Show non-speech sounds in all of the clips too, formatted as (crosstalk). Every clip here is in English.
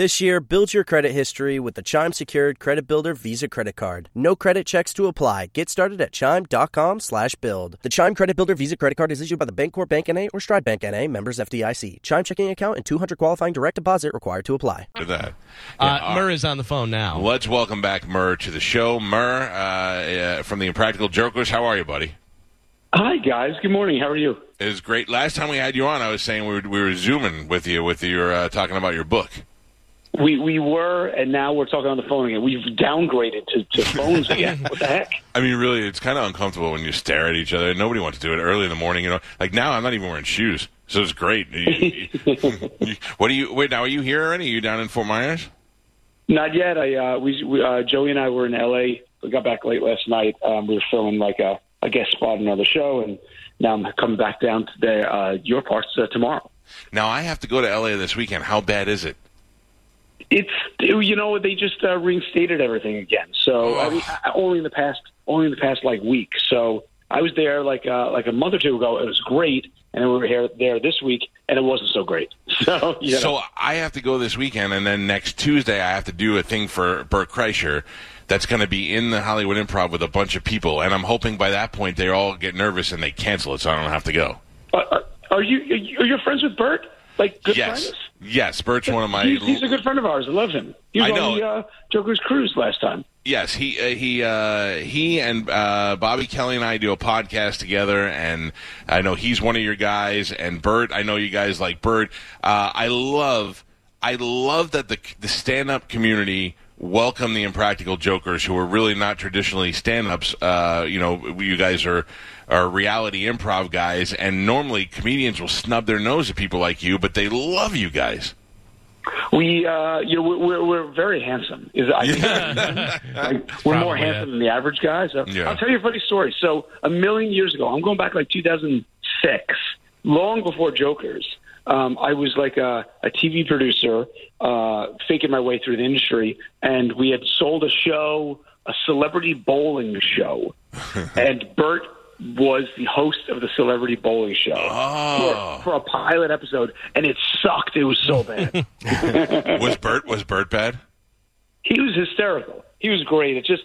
This year, build your credit history with the Chime Secured Credit Builder Visa Credit Card. No credit checks to apply. Get started at chime.com slash build. The Chime Credit Builder Visa Credit Card is issued by the Bancorp Bank N.A. or Stride Bank N.A. members FDIC. Chime checking account and 200 qualifying direct deposit required to apply. For that. Uh, Yeah, Murr is on the phone now. Let's welcome back Murr to the show. Murr uh, uh, from the Impractical Jokers. How are you, buddy? Hi guys, good morning. How are you? It was great. Last time we had you on, I was saying we were, we were zooming with you with your uh, talking about your book. We we were, and now we're talking on the phone again. We've downgraded to, to phones (laughs) again. What the heck? I mean, really, it's kind of uncomfortable when you stare at each other. Nobody wants to do it early in the morning. You know, like now, I'm not even wearing shoes, so it's great. (laughs) What do you wait? Now, are you here already? Are you down in Fort Myers? Not yet. I uh, we, we uh, Joey and I were in L.A. We got back late last night. Um, we were filming like a, a guest spot on another show, and now I'm coming back down to the, uh, your parts uh, tomorrow. Now, I have to go to LA this weekend. How bad is it? It's you know they just uh, reinstated everything again. So I mean, only in the past only in the past like week. So I was there like uh, like a month or two ago. It was great, and then we were here there this week, and it wasn't so great. (laughs) So you know. So I have to go this weekend, and then next Tuesday I have to do a thing for Bert Kreischer. That's going to be in the Hollywood Improv with a bunch of people, and I'm hoping by that point they all get nervous and they cancel it, so I don't have to go. Uh, uh, are you are you, are you friends with Bert? Like good yes, friends? yes, Bert's one of my. He's, he's a good friend of ours. I love him. He was I know. on the uh, Joker's cruise last time. Yes, he uh, he uh, he and uh, Bobby Kelly and I do a podcast together, and I know he's one of your guys. And Bert, I know you guys like Bert. Uh, I love I love that the the stand up community welcome the impractical jokers who are really not traditionally stand ups. Uh, you know, you guys are are reality improv guys, and normally comedians will snub their nose at people like you, but they love you guys. We, uh, you know, we're, we're, we're very handsome. Is I think (laughs) like, we're (laughs) more Probably, handsome than the average guy. So Yeah. I'll tell you a funny story. So a million years ago, I'm going back like 2006, long before Jokers. Um, I was like a, a TV producer, uh, faking my way through the industry, and we had sold a show, a celebrity bowling show, (laughs) and Bert was the host of the celebrity bowling show Oh. for, for a pilot episode, and it sucked. It was so bad. (laughs) was Bert was Bert bad? he was hysterical. He was great. It just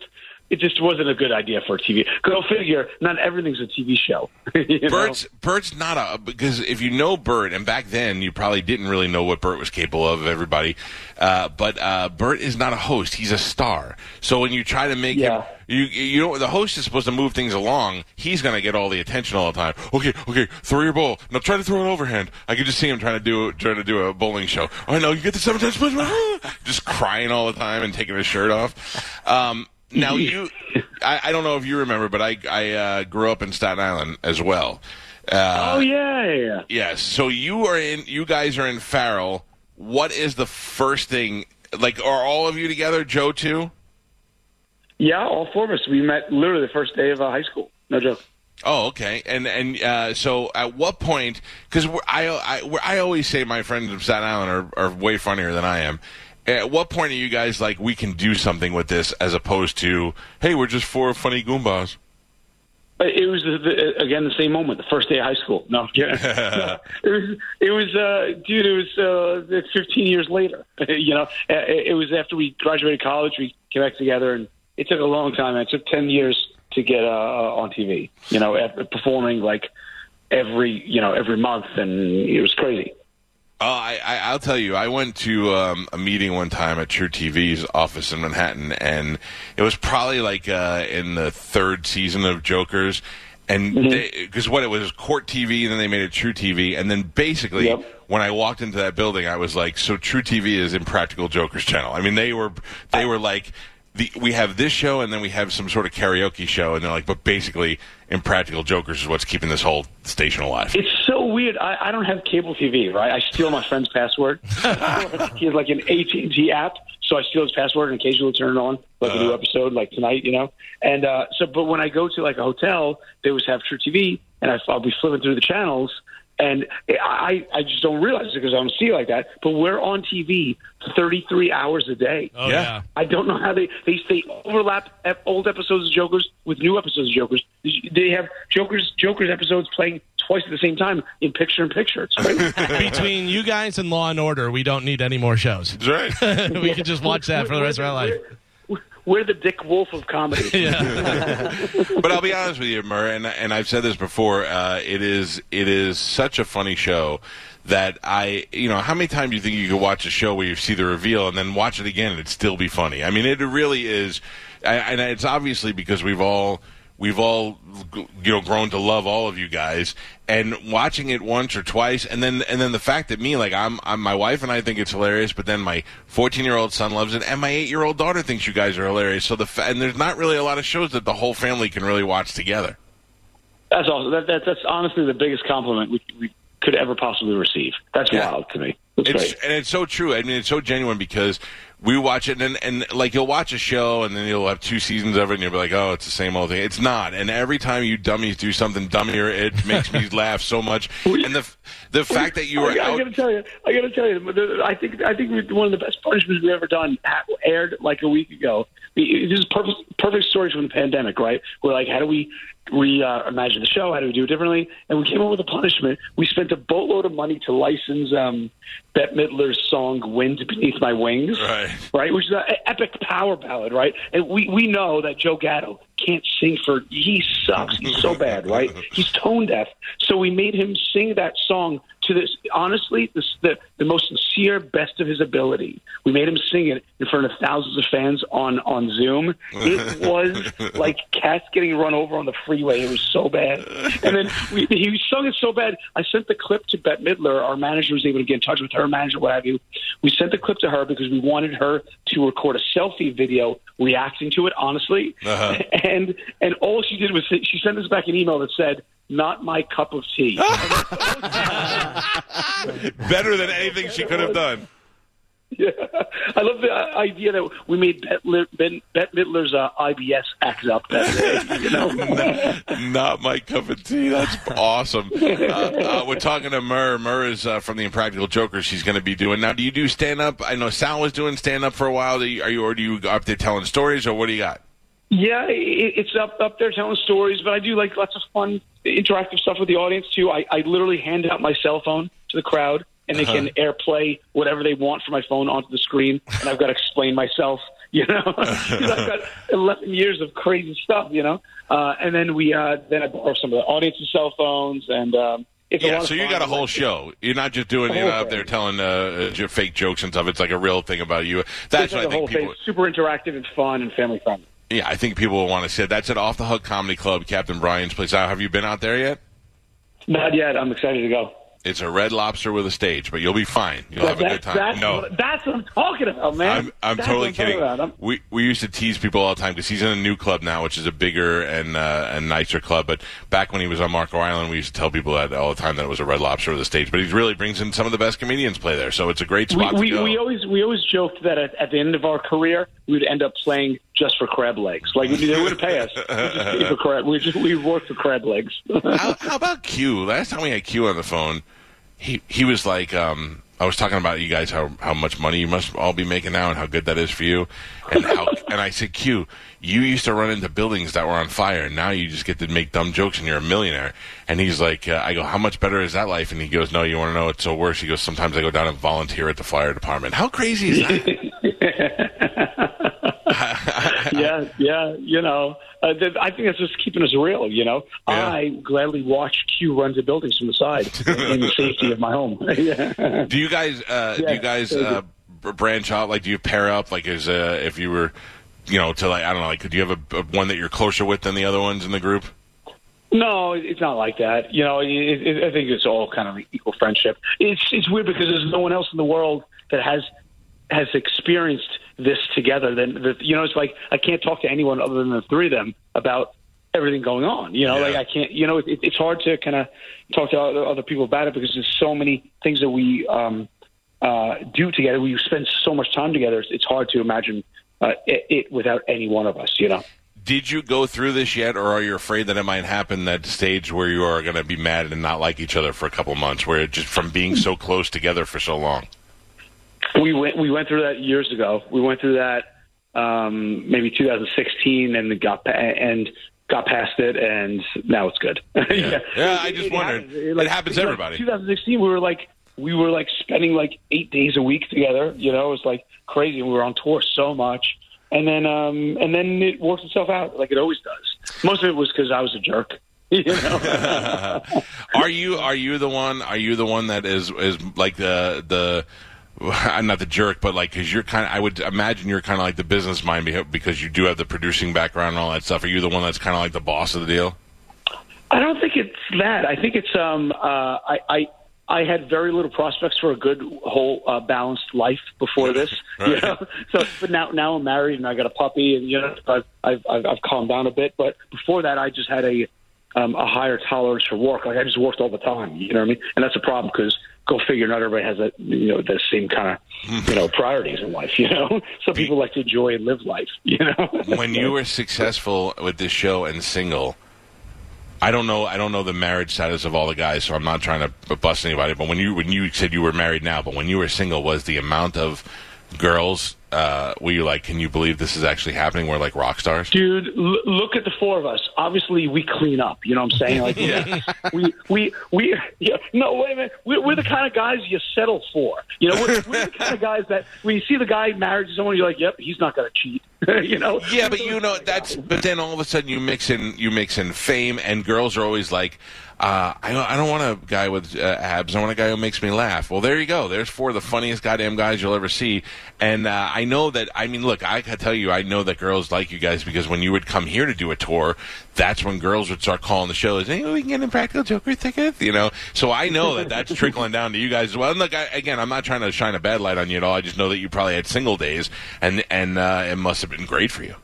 it just wasn't a good idea for a TV. Go figure. Not everything's a TV show. (laughs) you know? Bert's Bert's not a because if you know Bert, and back then you probably didn't really know what Bert was capable of. Everybody, uh, but uh, Bert is not a host; he's a star. So when you try to make Yeah. him, you you know the host is supposed to move things along. He's going to get all the attention all the time. Okay, okay, throw your ball. Now try to throw it overhand. I can just see him trying to do trying to do a bowling show. I know you get the seven times, (laughs) just crying all the time and taking his shirt off. Um, now (laughs) you, I, I don't know if you remember, but I I uh, grew up in Staten Island as well. Uh, oh yeah, yeah. Yes. So you are in. You guys are in Farrell. What is the first thing? Like, are all of you together? Joe too. Yeah, all four of us. We met literally the first day of uh, high school. No joke. Oh, okay. And and uh, so, at what point? Because I I we're- I always say my friends from Staten Island are, are way funnier than I am. At what point are you guys like we can do something with this, as opposed to hey, we're just four funny goombas? Uh, It was the, again the same moment, the first day of high school. No. No, (laughs) it was, it was, uh, dude. It was uh, 15 years later. (laughs) you know, Uh, it, was after we graduated college. We came back together, and it took a long time. It took 10 years to get uh, on TV. You know, performing like every you know every month, and it was crazy. Oh, I, I, I'll tell you. I went to um, a meeting one time at truTV's office in Manhattan, and it was probably like uh, in the third season of Jokers, and because what it was Court TV, and then they made it truTV, and then basically Yep. when I walked into that building, I was like, "So truTV is Impractical Jokers channel." I mean, they were they were like. The, we have this show and then we have some sort of karaoke show and they're like, but basically, Impractical Jokers is what's keeping this whole station alive. It's so weird. I, I don't have cable TV, right? I steal my friend's password. (laughs) he has like an AT and T app, so I steal his password and occasionally turn it on, like a new episode, like tonight, you know. And uh, so, but when I go to like a hotel, they always have truTV, and I, I'll be flipping through the channels, And I, I just don't realize it because I don't see it like that. But we're on TV 33 hours a day. Oh, yeah. I don't know how they they they overlap old episodes of Jokers with new episodes of Jokers. They have Jokers Jokers episodes playing twice at the same time in picture in picture. It's. (laughs) Between you guys and Law and Order, we don't need any more shows. That's right. (laughs) we can just watch that for the rest of our life. We're, the Dick Wolf of comedy. (laughs) (laughs) but I'll be honest with you, Murr, and and I've said this before. Uh, it is it is such a funny show that I, you know, how many times do you think you could watch a show where you see the reveal and then watch it again and it'd still be funny? I mean, it really is, I, and it's obviously because we've all we've all you know grown to love all of you guys and watching it once or twice and then and then the fact that me like I'm, I'm my wife and I think it's hilarious but then my 14 year old son loves it and my 8 year old daughter thinks you guys are hilarious so the fa- and there's not really a lot of shows that the whole family can really watch together That's awesome. That, that, that's honestly the biggest compliment we, we could ever possibly receive. That's Yeah. wild to me. That's it's great. and it's so true. I mean, it's so genuine because we watch it and and like you'll watch a show and then you'll have two seasons of it and you'll be like, oh, it's the same old thing. It's not. And every time you dummies do something dummier, it (laughs) makes me laugh so much. And the the fact that you oh, were I, I out. gotta tell you, I gotta tell you, I think I think one of the best punishments we've ever done aired like a week ago. This is perfect perfect stories from the pandemic, right? We're like, how do we re uh, the show? How do we do it differently? And we came up with a punishment. We spent a boatload of money to license um, Bette Midler's song "Wind Beneath My Wings," Right. right? Which is an epic power ballad, right? And we we know that Joe Gatto can't sing for he sucks. He's so bad, right? (laughs) He's tone deaf. So we made him sing that song to this honestly this, the the most sincere best of his ability. We made him sing it in front of thousands of fans on on Zoom. It (laughs) was like cats getting run over on the freeway. It was so bad. And then we, he sung it so bad. I sent the clip to Bette Midler. Our manager was able to get in touch with her manager, what have you. We sent the clip to her because we wanted her to record a selfie video reacting to it. Honestly, Uh-huh. (laughs) and and all she did was she sent us back an email that said. Not my cup of tea. (laughs) better than anything she could have done. Yeah. I love the uh, idea that we made Bette, ben, Bette Midler's uh, IBS act up that day. You know, Not my cup of tea. That's awesome. Uh, uh, we're talking to Murr. Murr is uh, from the Impractical Jokers. She's going to be doing now. Do you do stand up? I know Sal was doing stand up for a while. Do you, are you or do you up there telling stories or what do you got? Yeah, it, it's up up there telling stories, but I do like lots of fun, interactive stuff with the audience too. I, I literally hand out my cell phone to the crowd, and they can airplay whatever they want from my phone onto the screen, and I've got to explain myself. (laughs) You know, (laughs) 'Cause I've got 11 years of crazy stuff. You know, uh, and then we uh, then I borrow some of the audience's cell phones, and um, it's a Yeah, so you got a whole show. You're not just doing you know, up there telling uh, fake jokes and stuff. It's like a real thing about you. That's It's what like I the whole think people. thing. Super interactive and fun and family friendly. Yeah, I think people will want to see it. That's at Off the Hook Comedy Club, Captain Brian's place. Have you been out there yet? Not yet. I'm excited to go. It's a Red Lobster with a stage, but you'll be fine. You'll have a good time. That's, no, what, that's what I'm talking about, man. I'm, I'm That's totally kidding. I'm- We we used to tease people all the time because he's in a new club now, which is a bigger and uh, and nicer club. But back when he was on Marco Island, we used to tell people that all the time that it was a Red Lobster with a stage. But he really brings in some of the best comedians play there, so it's a great spot we, to go. we always we always joked that at, at the end of our career we'd end up playing just for crab legs. Like they wouldn't pay us. We just pay for crab. We just we work for crab legs. how, how about Q? Last time we had Q on the phone, he he was like, um, I was talking about you guys how how much money you must all be making now and how good that is for you, and how (laughs) and I said, Q, you used to run into buildings that were on fire, and now you just get to make dumb jokes and you're a millionaire. And he's like, uh, I go, how much better is that life? And he goes, No, you want to know it's so worse. He goes, Sometimes I go down and volunteer at the fire department. How crazy is that? (laughs) (laughs) yeah, yeah. You know, uh, th- I think that's just keeping us real. You know, Yeah. I gladly watch Q run to buildings from the side in the safety of my home. (laughs) yeah. do you guys uh, do you guys uh, branch out? Like, do you pair up? Like, is uh, if you were, you know, to like I don't know, like, could you have a, a one that you're closer with than the other ones in the group? No, it's not like that. You know, it, it, I think it's all kind of equal friendship. It's it's weird because there's no one else in the world that has has experienced this together. Then that you know, it's like I can't talk to anyone other than the three of them about everything going on. You know, Yeah. like I can't. You know, it, it's hard to kind of talk to other, other people about it because there's so many things that we um, uh, do together. We spend so much time together. It's, it's hard to imagine uh, it, it without any one of us. You know. did you go through this yet, or are you afraid that it might happen that stage where you are going to be mad and not like each other for a couple months, where it just from being so close together for so long? We went we went through that years ago. We went through that um, maybe 2016 and got and got past it, and now it's good. (laughs) Yeah, yeah I just wondered. Happens. It happens to everybody. 2016, we were like we were like spending like eight days a week together. You know, it was like crazy. We were on tour so much, and then um, and then it worked itself out like it always does. Most of it was because I was a jerk. (laughs) You know? (laughs) are you are you the one? Are you the one that is is like the the (laughs) I'm not the jerk, but like, because you're kind of, I would imagine you're kind of like the business mind because you do have the producing background and all that stuff. Are you the one that's kind of like the boss of the deal? I don't think it's that. I think it's um. Uh, I, I I had very little prospects for a good whole uh, balanced life before this. (laughs) right. You know, (laughs) so but now now I'm married and I got a puppy and you know I've I've, I've, I've calmed down a bit. But before that, I just had a um, a higher tolerance for work. Like I just worked all the time. You know what I mean? And that's a problem because go figure, not everybody has that you know the same kind of (laughs) you know priorities in life. You know, (laughs) some people like to enjoy and live life. (laughs) You know, when you were successful with this show and single I don't know. I don't know the marriage status of all the guys, so I'm not trying to bust anybody. But when you when you said you were married now, but when you were single, was the amount of girls uh, were you like, can you believe this is actually happening? We're like rock stars, dude. L- look at the four of us. Obviously, we clean up. You know what I'm saying? Like, (laughs) yeah. we we we. Yeah, no, wait a minute. We're, we're, the kind of guys you settle for. You know, we're, we're the kind of guys that when you see the guy married to someone, you're like, yep, he's not going to cheat. (laughs) you know? Yeah, but you know that's. But then all of a sudden, you mix in you mix in fame, and girls are always like uh, I, I don't want a guy with uh, abs. I want a guy who makes me laugh. Well, there you go. There's four of the funniest goddamn guys you'll ever see. And uh, I know that. I mean, look, I can tell you, I know that girls like you guys because when you would come here to do a tour, that's when girls would start calling the shows. Hey, we can get a practical joker ticket, you know. So I know that that's (laughs) trickling down to you guys as well. And look, I, again, I'm not trying to shine a bad light on you at all. I just know that you probably had single days, and and uh, it must have been great for you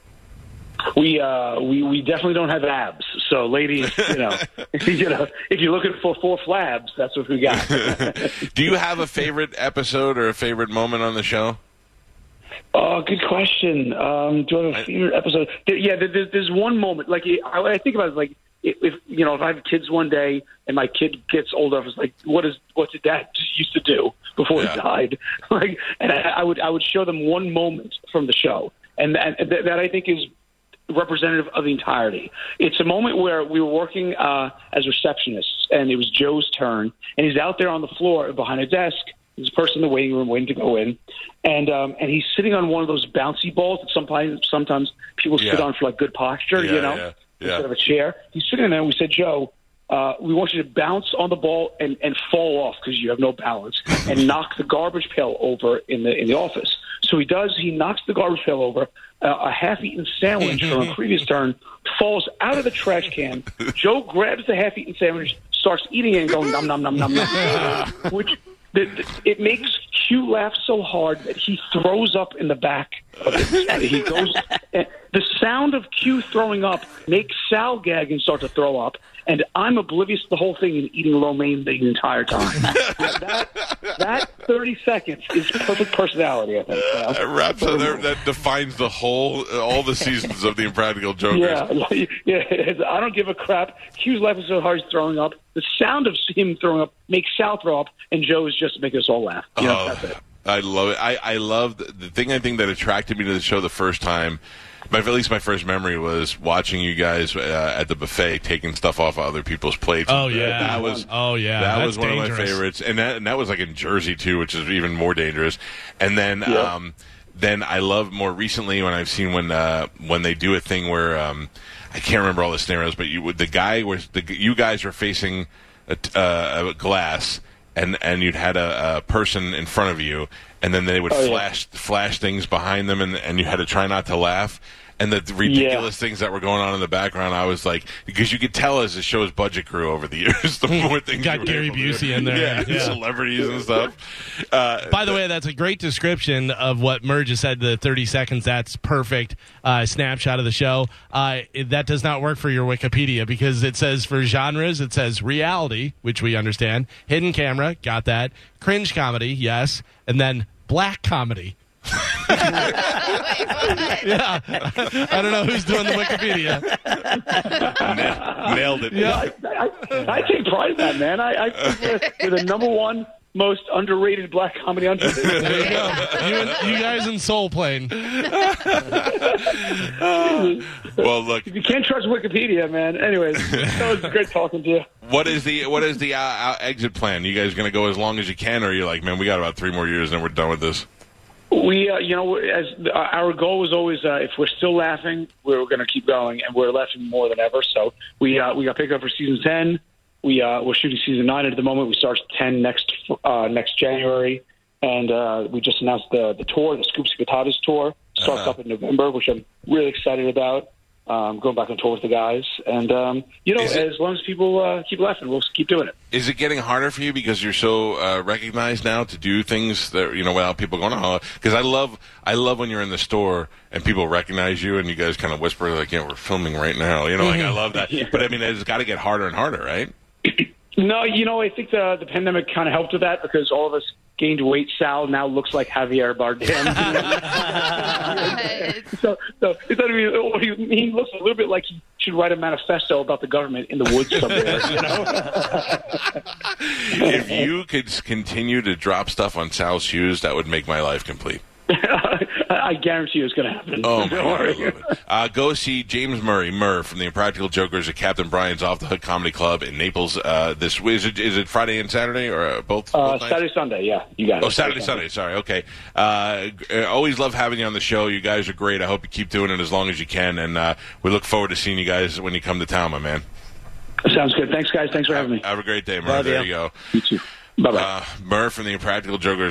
we uh we we definitely don't have abs. So ladies, you know, (laughs) (laughs) you know, if you're looking for four flabs, that's what we got. (laughs) Do you have a favorite episode or a favorite moment on the show? Oh, good question. Um, do I have a favorite episode? Yeah, there's, there's one moment. Like I think about it, like if you know, if I have kids one day and my kid gets older, I was like, what is what did dad used to do before yeah. he died? Like, and I, I would I would show them one moment from the show, and, and that I think is representative of the entirety. It's a moment where we were working uh, as receptionists, and it was Joe's turn, and he's out there on the floor behind a desk. There's a person in the waiting room waiting to go in, and um, and he's sitting on one of those bouncy balls that sometimes sometimes people yeah. sit on for like good posture, yeah, you know, yeah, instead of a chair. He's sitting there, and we said, Joe. Uh, we want you to bounce on the ball and, and fall off because you have no balance, and (laughs) knock the garbage pail over in the in the office. So he does. He knocks the garbage pail over. Uh, a half-eaten sandwich from a (laughs) previous turn falls out of the trash can. Joe grabs the half-eaten sandwich, starts eating it, and going nom nom nom nom nom, (laughs) which the, it makes Q laugh so hard that he throws up in the back. Of it. He goes. Eh, the sound of Q throwing up makes Sal gag and start to throw up and I'm oblivious to the whole thing and eating lo mein the entire time. (laughs) that, that 30 seconds is perfect personality, I think. You know? Rap, so that defines the whole, all the seasons of the Impractical Jokers. Yeah, (laughs) yeah. I don't give a crap. Q's life is so hard he's throwing up. The sound of him throwing up makes Sal throw up, and Joe is just to make us all laugh. You know, oh, that's it. I love it. I, I love the, the thing I think that attracted me to the show the first time my, at least my first memory was watching you guys uh, at the buffet taking stuff off of other people's plates. Oh yeah, that was oh yeah, that That's was one dangerous. of my favorites, and that and that was like in Jersey too, which is even more dangerous. And then um, then I love more recently when I've seen when uh, when they do a thing where um, I can't remember all the scenarios, but you the guy was the you guys were facing a, uh, a glass and and you'd had a, a, person in front of you, and then they would oh, flash yeah. flash things behind them, and and you had to try not to laugh and the ridiculous yeah. things that were going on in the background, I was like, because you could tell as the show's budget grew over the (laughs) years, the more things got Gary Busey in there, yeah, yeah, (laughs) celebrities and stuff. Uh, (laughs) By the way, that's a great description of what Merge has said. The thirty seconds, that's perfect uh, snapshot of the show. Uh, that does not work for your Wikipedia because it says for genres, it says reality, which we understand, hidden camera, got that, cringe comedy, yes, and then black comedy. Yeah. I don't know who's doing the Wikipedia. Na- nailed it. Yeah. I, I, I take pride in that, man. I, I think we're, we're the number one most underrated black comedy on TV. There you go. You, and- you guys in Soul Plane. (laughs) Well, look, you can't trust Wikipedia, man. Anyways, that was great talking to you. what is the what is the uh, uh, exit plan? You guys going to go as long as you can, or are you like, man, we got about three more years and we're done with this? We, uh, you know, as uh, our goal was always, uh, if we're still laughing, we're going to keep going, and we're laughing more than ever. So we uh, we got picked up for season ten. We uh, we're shooting season nine at the moment. We start ten next uh, next January, and uh, we just announced the the tour, the Scoops Potatoes tour, starts Uh-huh. up in November, which I'm really excited about. Um, going back and tour with the guys, and um, you know, it- as long as people uh, keep laughing, we'll keep doing it. Is it getting harder for you because you're so uh, recognized now to do things that you know without people going, oh? Because I love, I love when you're in the store and people recognize you and you guys kind of whisper like, yeah, we're filming right now. You know, like I love that. (laughs) Yeah. But I mean, it's got to get harder and harder, right? (clears throat) No, you know, I think the the pandemic kind of helped with that because all of us gained weight. Sal now looks like Javier Bardem. (laughs) so, so it's not even. or He, he looks a little bit like he should write a manifesto about the government in the woods somewhere. You know? (laughs) if you could continue to drop stuff on Sal's shoes, that would make my life complete. (laughs) I guarantee you it's going to happen. Oh, my (laughs) Don't God, I love it. Uh, go see James Murray, Murr, from the Impractical Jokers at Captain Brian's Off the Hook Comedy Club in Naples. Uh, this is it, is it Friday and Saturday or uh, both? Uh, both? Saturday, Sunday, yeah, you got it. Oh, Saturday, Sunday. Sorry. Okay. Uh, uh, always love having you on the show. You guys are great. I hope you keep doing it as long as you can, and uh, we look forward to seeing you guys when you come to town, my man. Sounds good. Thanks, guys. Thanks for having me. Have a great day, Murr. Love there you. you go. You too. Bye bye. Uh, Murr from the Impractical Jokers.